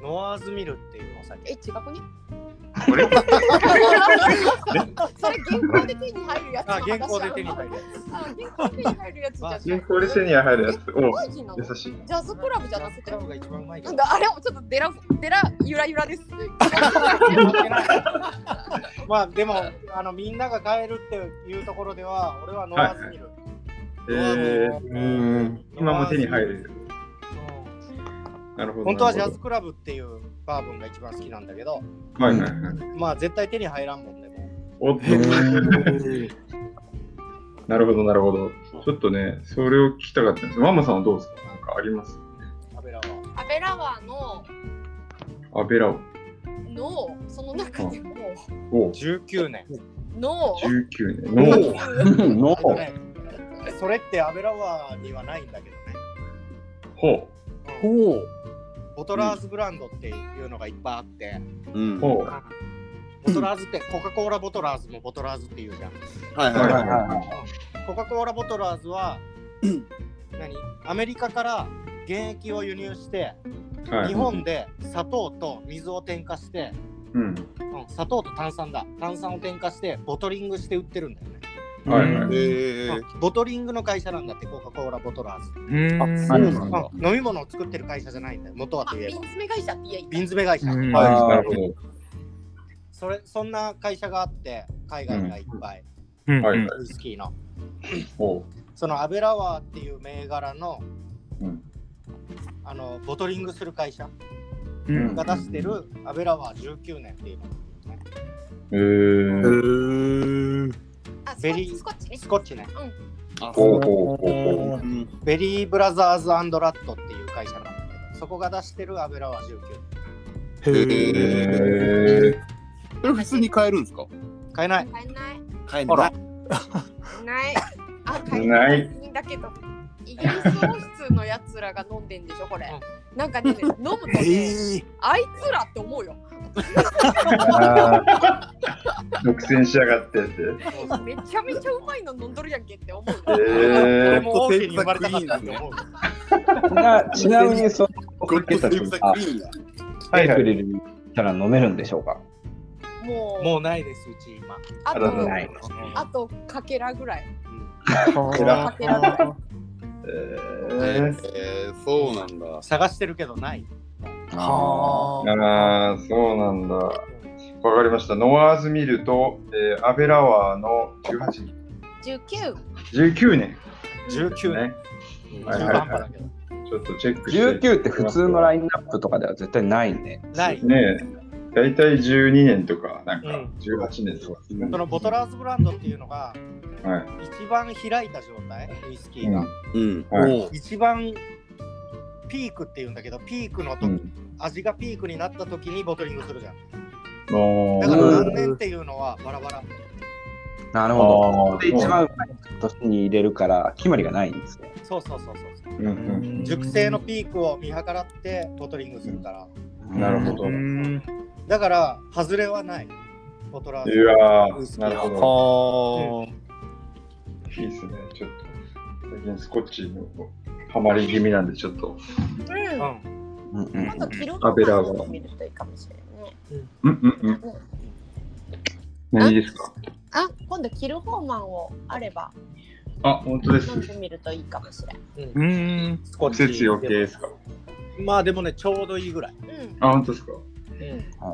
ノワーズミルっていうお酒。え、違くねこれ？それ原稿で手に入るやつのあ、話原稿で手に入るやあ、原稿で手に入るやつじゃん。原稿で手に入るやつ。お優しい。ジャズクラブじゃつ。なくてが一番うまいあれもちょっとデラデラゆらゆらです。まあでもあのみんなが買えるっていうところでは俺はノワーズミル。ええうん。今も手に入る。うんなるほど。本当はジャズクラブっていうバーボンが一番好きなんだけど、はいはいはい。まあ絶対手に入らんもんでも。おっと。なるほど、なるほど。ちょっとね、それを聞きたかったんです。ママさんはどうですか？なんかあります？アベラは。アベラワーのアベラオ。のその中でもお19年。の19年。ののそれってアベラワーにはないんだけどね。ほほう。ボトラーズブランドっていうのがいっぱいあって、うん。ボトラーズってコカ・コーラボトラーズもボトラーズっていうじゃん。はいははいいははいい。コカ・コーラボトラーズは何？アメリカから原液を輸入して、はい。日本で砂糖と水を添加して、うん。うん、砂糖と炭酸だ炭酸を添加してボトリングして売ってるんだよね、はいはい。えーうんボトリングの会社なんだってコカ・コーラボトラーズ、うん。あそうなんだうん飲み物を作ってる会社じゃないんだよ元はといえばあ瓶詰め会社って言えばいい瓶詰め会社、うんはい、なるほど。それそんな会社があって海外にはいっぱい、うんはいウイスキーのほそのアベラワーっていう銘柄のう。うん。あのボトリングする会社うんが出してるアベラワー19年っていうのえー。あスコベリースコッチね。スコッチね。あほうほうほうほう。う。んベリーブラザーズラットっていう会社なんだけどそこが出してるアベラワー19へへえ。えそれ普通に買えるんですか？買えない。買えない。買えあらない。ない。あ買えなないいだけどイギリス王室のやつらが飲んでんでしょこれ。なんかね飲むとねえ。あいつらって思うよ。ー。独占しやがってって。めちゃめちゃうまいの飲んどるやんけって思うえー。俺も王家に生まれたかったって思うちなちなみにそのゴッドセーブザあクイーンや。はいはい。くれるたら飲めるんでしょうか？もうもうないですうち今あとないあとかけらぐらいーかけらぐらいええー。ー、そうなんだ。探してるけどないはああ、そうなんだ。わかりました。ノワーズミルと、えーアベラワーの18年。19 19年。19年はいはいはいちょっとチェックして。19って普通のラインナップとかでは絶対ないね。ないねえ。大体12年とか、なんかうん18年とかですね。そのボトラーズブランドっていうのがはい。一番開いた状態ウイスキーが、うん。はい。一番ピークっていうんだけどピークの時、うん。味がピークになった時にボトリングするじゃん。おだからー何年っていうのはバラバラ。なるほど。で一番年に入れるから決まりがないんですね。そうそうそうそうう。んうん。熟成のピークを見計らってボトリングするから。なるほど。うん。だから外れはない。ボトラーズ。いやー、なるほど。はいいですね。ちょっと、最近スコッチのハマり気味なんで、ちょっと。うん。うんうんうん。今度着るアベラはを見るといいかもしれないね。うんうんうん。何ですか？あ今度キルホーマンをあれば。あ、本当です。飲ん。でみるといいかもしれん。ーうん。スコッチ季節余計ですか？まあでもねちょうどいいぐらい、うん。あ、本当ですか？うん。あ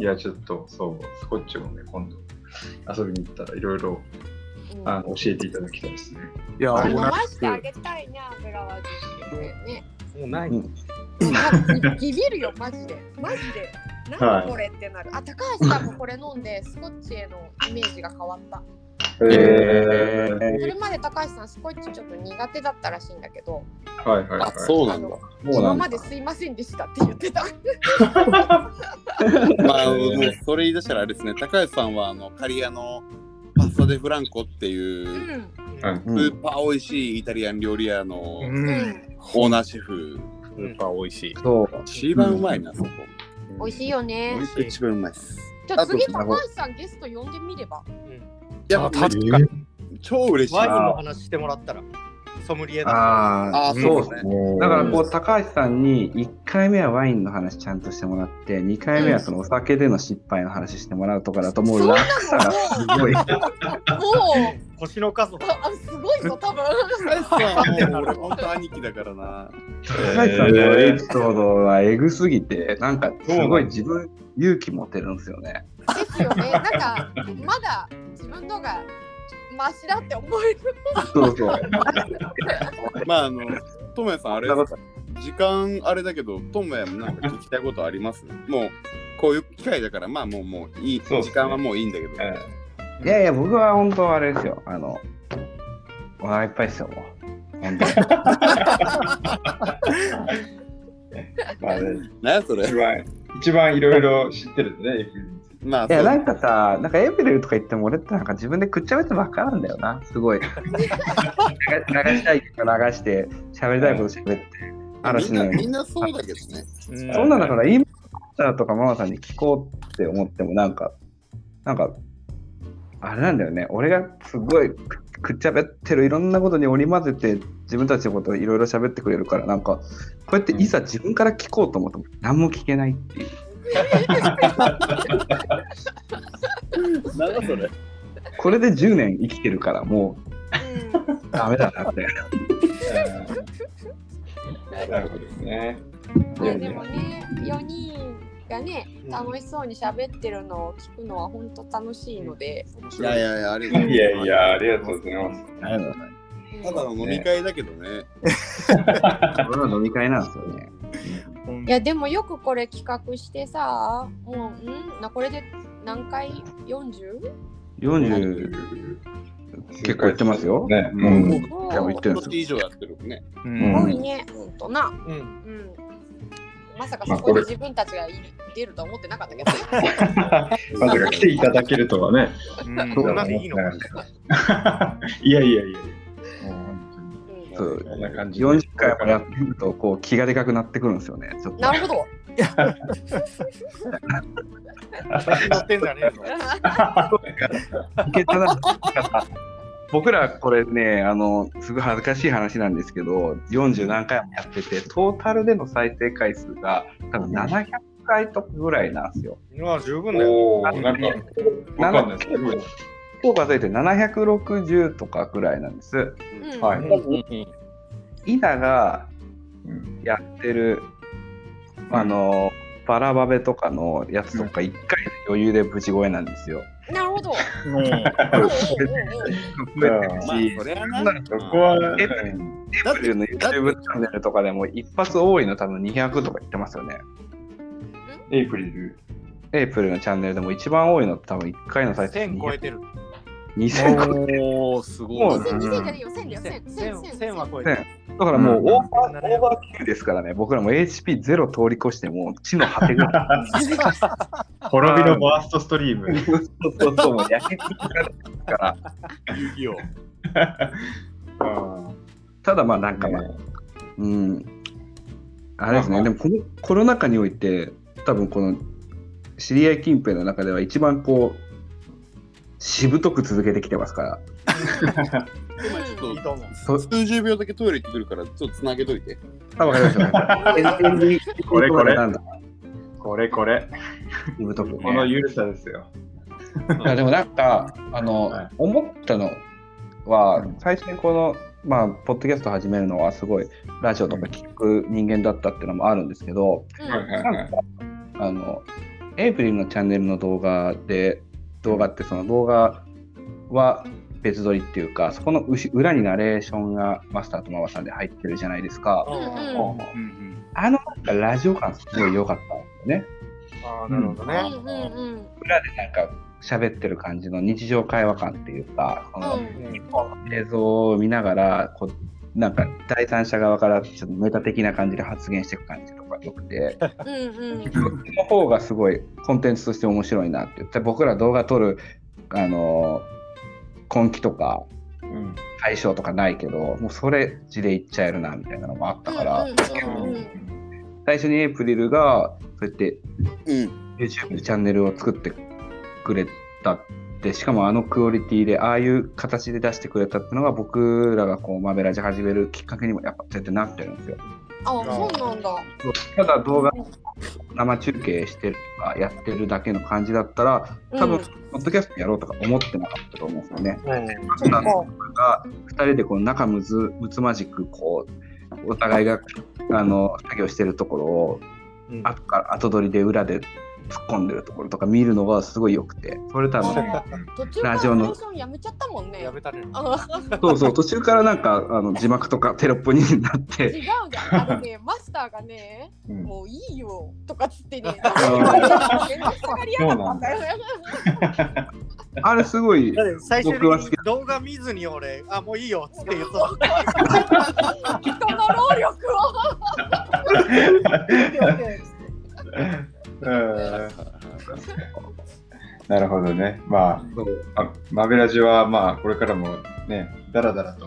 いや、ちょっと、そう、スコッチをね、今度遊びに行ったらいろいろうんあの教えていただきたいですね。いや、飲同ましてあじげたいね油はね。もうない、うん。ビビるよマジで。マジで。何これってなる、あ高橋さんもこれ飲んでスコッチへのイメージが変わった。えそれまで高橋さんスコッチちょっと苦手だったらしいんだけど。ー、はいはいはい。あ、。そうなんだ。今なんだ。まですいませんでしたって言ってた。まあ、もうそれ言い出したらあれですね、高橋さんはあのカリアのパスタデフランコってういう、んスーパー美味しいイタリアン料理屋のオーナーシェフ、スーパー美味しい。そう。一番うまいな、そこ。美味しいよね一番うまいっす。じゃあ次高橋さんゲスト呼んでみればいや、あ確かに。超嬉しい。ワインの話してもらったら、ソムリエだああ、そうですね。だからこう高橋さんに1回目はワインの話ちゃんとしてもらって2回目はそのお酒での失敗の話してもらうとかだともう楽さがすごい。もう星の数あすごいぞ多分俺本当兄貴だからな。高橋さんのエピソードはエグすぎてなんかすごい自分勇気持てるんですよね。ですよねなんかまだ自分のがマシだって思えるそうそう。まあ、あの、ともやさん、あれ時間あれだけど、ともやもなんか聞きたいことあります？もう、こういう機会だから、まあもう、もういい、ね時間はもういいんだけど。いやいや僕は本当あれですよ。あのお腹いっぱいですよもう。本当にま あね、何やそれ？一番、一番いろいろ知ってるんでね、まあ、いやなんかさ、なんかエブリルとか言っても俺ってなんか自分でくっちゃべってばっかなんだよな、すごい。流 流したいこと流して、喋りたいこと喋って、嵐みんな、のように。みんなそうだけどね。うんそんなだから、今だとかママさんに聞こうって思ってもなんか、なんか、あれなんだよね、俺がすごいくくっちゃべってるいろんなことに織り交ぜて自分たちのことをいろいろ喋ってくれるから、なんか、こうやっていざ自分から聞こうと思っても何も聞けないっていう。なんだそれ。これで10年生きてるから、もうダメだなって。なるほどですね。いやでもね4人がね楽しそうに喋ってるのを聞くのは本当楽しいので、いやいやいや、ありがとういやいや、ありがとうございます。うんただの飲み会だけどね。これは飲み会なんですよね。いやでもよくこれ企画してさもううん？なこれで何回？40? 40結構やってますよ。ね。ううんん。もいや言ってるんですよ年以上やってるね。うん多いねほんとなうん。うんまさかそこで自分たちがい出るとは思ってなかったけどねまさか来ていただけるとはね。うんそんなでいいのかいやいやいや。うんそうこんな感じで。40回もやってるとこう気がでかくなってくるんですよね。ちょっとなるほど乗ってんじゃねえぞ。僕らこれねあのすごい恥ずかしい話なんですけど40何回もやっててトータルでの再生回数が多分700回とかぐらいなんですよ。まあ十分だよ。なんか、わかんないですけど。今日数えて760とかぐらいなんです。うんはいイナがうんやってる、あのバラバベとかのやつとか1回で余裕でブチ声なんですよ。なるほどそれはな。そこは、えうんエブリルの YouTube チャンネルとかでも一発多いの多分200とか言ってますよね。エイプリル。エイプルのチャンネルでも一番多いのって多分1回の再生1000超えてる。2000超えてるおー、すごい。もう2000 2000じゃねえよ1000だよ1000 1000 1000 1000は超えてる。だからもううんオーバー、オーバーキルですからね、僕らも HP0 通り越してもう地の果てぐらい。滅びのバーストストリーム。そうそうそう、もう焼き尽くされてるから。いいよ。あただまあなんかまあ、うん。あれですね、でもこのコロナ禍において、多分この知り合い近辺の中では一番こう、しぶとく続けてきてますから。今ちょっと数十秒だけトイレ行ってくるから、ちょっとつなげといて。あ、わかりました。これこれなんだ、これこれ。しぶとくねこのゆるさですよ。いやでもなんか、あの、はい思ったのはうん、最初にこの、まあ、ポッドキャスト始めるのは、すごい、ラジオとか聞く人間だったっていうのもあるんですけど、うんはいはいはい。あの、エイプリルのチャンネルの動画で、動画ってその動画は別撮りっていうか、そこのうし裏にナレーションがマスターとママさんで入ってるじゃないですか。うんうんうんうんあのなんかラジオ感すごい良かったんですよね。ああ、なるほどね。裏でなんか喋ってる感じの日常会話感っていうか、このうん映像を見ながらこうなんか第三者側からちょっとメタ的な感じで発言していく感じ良くて。うんうん。その方がすごいコンテンツとして面白いなって。言って僕ら動画撮るあの根気とかうん対象とかないけどもうそれ字で言っちゃえるなみたいなのもあったから、うんうんうん。最初にエイプリルがそうやってうん。YouTube でチャンネルを作ってくれたってしかもあのクオリティでああいう形で出してくれたっていうのが僕らがこうマベラジ始めるきっかけにもやっぱ絶対なってるんですよ。あそうなんだ。ただ動画生中継してるとかやってるだけの感じだったら多分、うんポッドキャストやろうとか思ってなかったと思うんですよね。うん。そうなんですが2人でこう仲むずむつまじくこうお互いがあの作業してるところをうん。後から後撮りで裏で突っ込んでるところとか見るのがすごい良くて。それ多分あ途中からラジオのやめちゃったもんね。やめたね。あ。そうそう途中からなんかあの字幕とかテロップになっ違てうじゃん。あのね マスターがねうん。もういいよとかつってね あれすごい最初に動画見ずに俺、あ、もういいよっつって言った。人の労力を。うんなるほどね。まあ、あマベラジはまあこれからもね、だらだらと。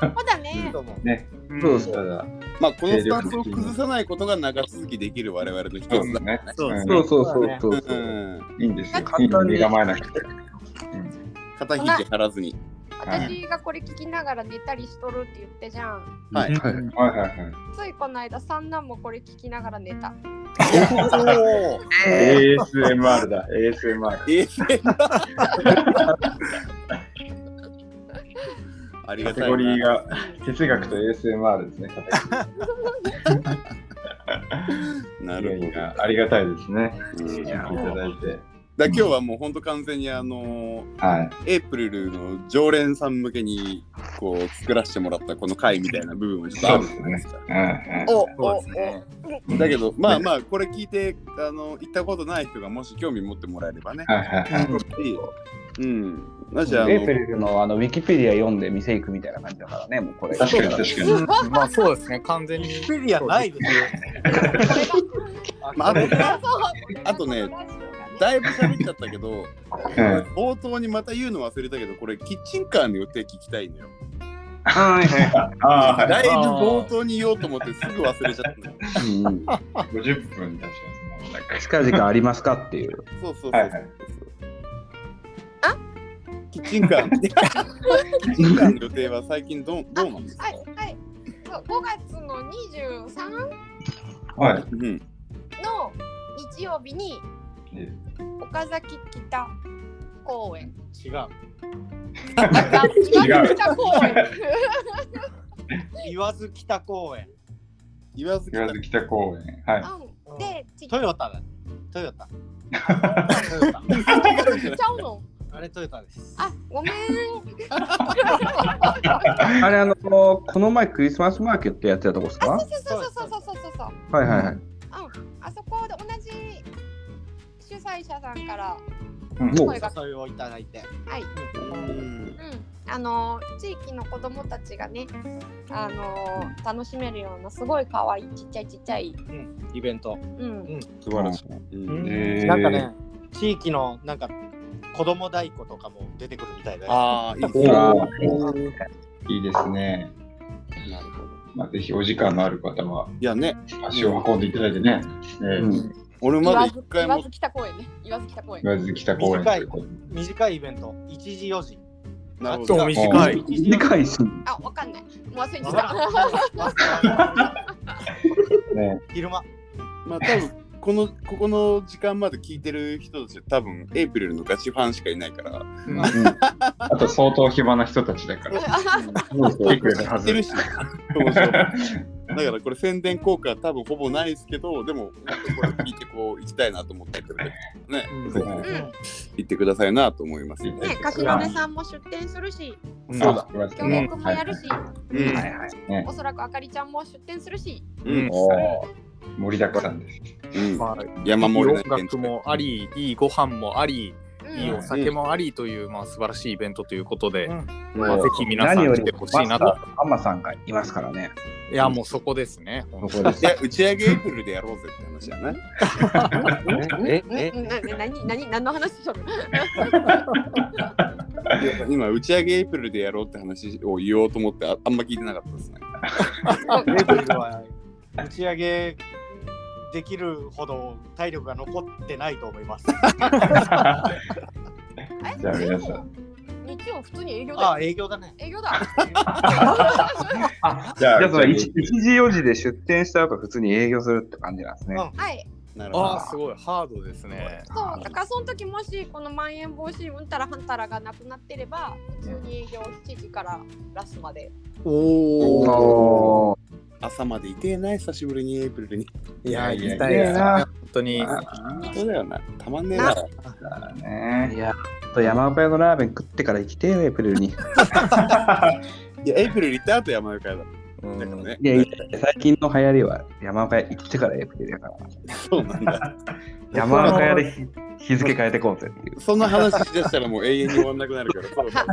そうだね。ね、そうそう。まあこのスタンスを崩さないことが長続きできる我々の一つだね。そううん。そうそうそうそう。うそう。ん。いいんですよ。簡単に身構えなくて。肩肘張らずに私がこれ聞きながら寝たりしとるって言ってじゃん。はい。はいはいはいはい。ついこの間三男もこれ聞きながら寝た。おお ASMR だ、ASMR。ASMR ありがカテたいな。ゴリーが哲学と ASMR ですね。カテなるほど。ありがたいですね。うん。聞いていただいて。だ今日はもう本当完全にあのはい。エイプリルの常連さん向けにこう作らせてもらったこの回みたいな部分もちょっとあるんですようんうんおそうですね。だけどまあまあこれ聞いてあの行ったことない人がもし興味持ってもらえればね。はいはいはい。しうん。なしあのエイペリルのあのウィキペディア読んで店行くみたいな感じだからね、もうこれ。確かに確かに。まあそうですね、完全に。ウィキペディアないですよ。まああとねだいぶ喋っちゃったけど、うん冒頭にまた言うの忘れたけどこれキッチンカーの予定聞きたいのよ。はいはい。だいぶ冒頭に言おうと思ってすぐ忘れちゃったのよ。うん50分出します。なんか近々ありますかっていう。そうそうそうそう。はいはいあ？キッチンカーのキッチンカーの予定は最近どうどうなんですか？はいはいそう5月の23はい。うん。の日曜日にえ岡崎北公園違う。岩崎北公園 言わず北公園。言わず北公園。はい。うんでちトヨタだ。トヨタ。ちゃうのあれトヨタです。あごめん あれ、あの、この前クリスマスマーケットやってたとこですか？あそうそうそうそうそうそうそうそうはいはいはい。うんあそこで同じ主催者さんからうんもう声がお誘いをいただいて。はいうんうん、あの地域の子どもたちがね、あの楽しめるようなすごい可愛いちっちゃいちっちゃい、うん。イベント。うん、素晴らしい。うんへーなんかね、地域のなんか子供太鼓とかも出てくるみたいで。ああ、いいですおね。ーいいですね。なるほど。まあ、ぜひお時間のある方はいやね、足を運んでいただいてね。えーうん俺まだ言わず一回も。言わず北公園ね。言わず北公園公園とい。短いイベント。1時4時。そうなるほど。短い。1時短いし。あわかんない。もう忘れてわた。かね、昼間。まあ多分このここの時間まで聞いてる人たちは多分エイプリルのガチファンしかいないから、うんあと相当暇な人たちだから。来てくれるはず知ってるし、そうそうだからこれ宣伝効果は多分ほぼないですけど、でもこれ聞いてこう行きたいなと思ってくれてね、うん。行ってくださいなと思います。ねね柏根さんも出店するしうん。そうだ。京平くんもやるし、うん。はい。はい。ねおそらくあかりちゃんも出店するし。うん。おー。盛りだくさんです。うん。まあ、山盛りな音楽もあり、いいご飯もあり、うんいいお酒もありという、まあ、素晴らしいイベントということで、うんまあ、ぜひ皆さん何より来てほしいなとマス。ターとママさんがいますからね。いや、もうそこですね。ここですい。や、打ち上げエイプリルでやろうぜって話やね。ええ？え？な何？何？何の話しとる今、打ち上げエイプリルでやろうって話を言おうと思ってああんま聞いてなかったですね。エイプリルは打ち上げできるほど体力が残ってないと思います。じゃあ皆さん。日曜普通に営業だよあ、営業だね。営業だ じゃあ、じゃあその 1, じ時4時で出店した後普通に営業するって感じなんですね。うんはいなるほどああ、すごい、ハードですね。そうだからその時もしこのまん延防止うんたらはんたらがなくなってれば普通に営業7時からラスまでおおお朝までいてえな、久しぶりにエイプリルに。いや、いや行きたいですね。いや本当に。本当だよな。たまんねえな。ーね。いや、と山岡屋のラーメン食ってから行きてえよ、エイプリルに。いや、エイプリル行った後山岡屋だ。うんだからね。いや、最近の流行りは山岡屋行ってからエイプリルやから。そうなんだ。山岡屋で日日付変えてこうぜっていう。そんな話しだしたらもう永遠に終わんなくなるから。そうだゃ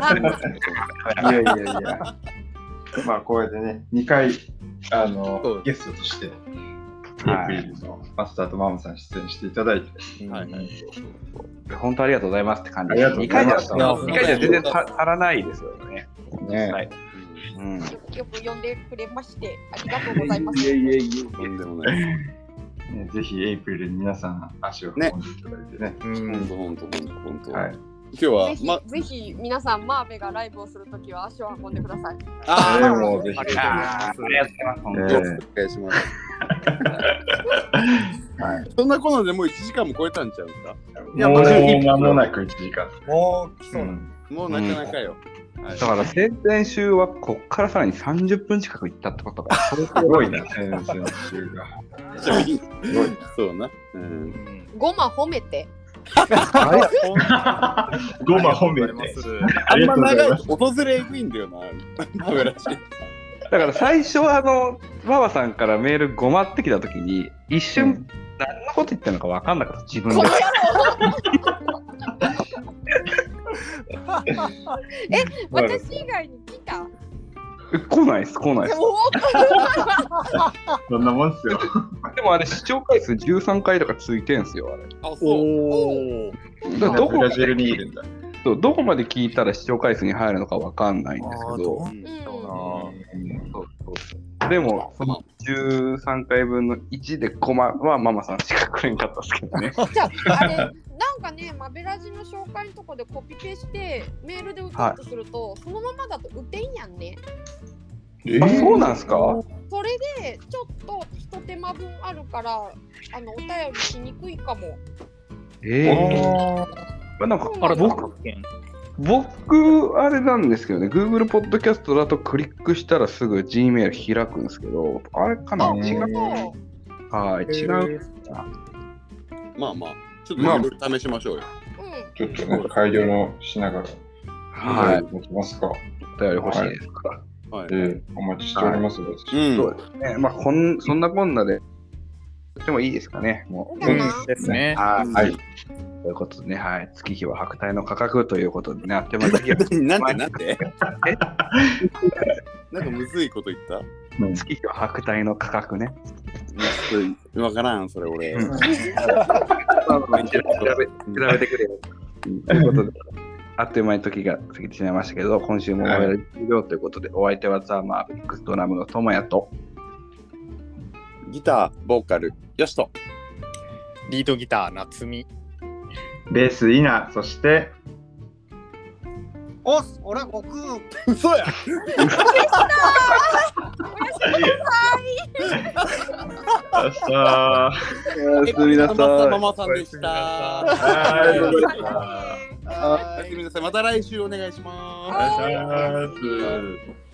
あいやいやいや。まあ、こうやってね、2回、あのゲストとして、エイはいプリルのマスターとママさん出演していただいて、はいはい。本当ありがとうございますって感じありがとうご2回じゃざいます2回じゃ全然足足らないですよね。ねはい。うん。よよく呼んでくれましてありがとうございますいやいやいやとんでもない。ね、ぜひエイプリルに皆さん足を運んでいただいてね。うんほんとほんとほんとほんと。はい。今日はぜ、ひ、ま、ぜひ皆さんマーベがライブをするときは足を運んでくださいあえーもうぜひありがとうございますありがとうございます。本当えにお願いします。はい。そんなこのでもう1時間も超えたんちゃうんですか？いやもう間もなく1時間。もう来そううだ。んもうなかなかよ。はいだから先々週はこっからさらに30分近く行ったってことが相当すごいな、先々週が。じゃあいいそうな。うん。ゴマ褒めてゴマ褒めて。あんま長い訪れえぐいんだよな。だから最初はあの、ママさんからメールごまってきたときに、一瞬、何のこと言ってるのか分かんなかった、自分で え私以外に来た？来ないです、来ないです。そんなもんっすよ。でもあれ、視聴回数13回とかついてんすよ、あれ。あ、そう。どこまでブラジルにいるんだ。そうどこまで聞いたら視聴回数に入るのか分かんないんですけど、あーどううんそうそうでも、その13回分の1でコマはママさんしかくれんかったですけどね。じゃああれ なんかねマベラジの紹介のとこでコピペしてメールで打とうとすると、そのままだと打てんやんね。えあ、そうなんすか？それでちょっとひと手間分あるからあのお便りしにくいかも。ええあなんか、あら、僕、僕、僕、あれなんですけどね、Google ポッドキャストだとクリックしたらすぐ Gmail 開くんですけど、あれかなあ違う。はい、違う。まあまあ、ちょっといろいろ試しましょうよ。うんちょっとね、改良のしながら、はい、持ちますか。お便り欲しいですから。はい。ええお待ちしております。私うん。そうですね。まあ、こんそんなこんなで、やってもいいですかね。もう。いいかなですね。はい。はい。ということでね、はい。月日は白帯の価格ということ でね、あっという間に月日はなんてなんてなんかむずいこと言った？月日は白帯の価格ね。わからん、それ俺。うん調べ調べてくれよ。ということで、あっという間に時が過ぎてしまいましたけど、今週も終わり終了ということで、お相手はザ・マーベリックスドラムのトモヤと、ギター、ボーカル、よしと。リードギター、夏美。ベース、イナ、そして、おっ俺悟空嘘やあさおやすみなさい。ママさんでした。ありがとうございましたおやすみなさい。また来週お願いします。お願いします。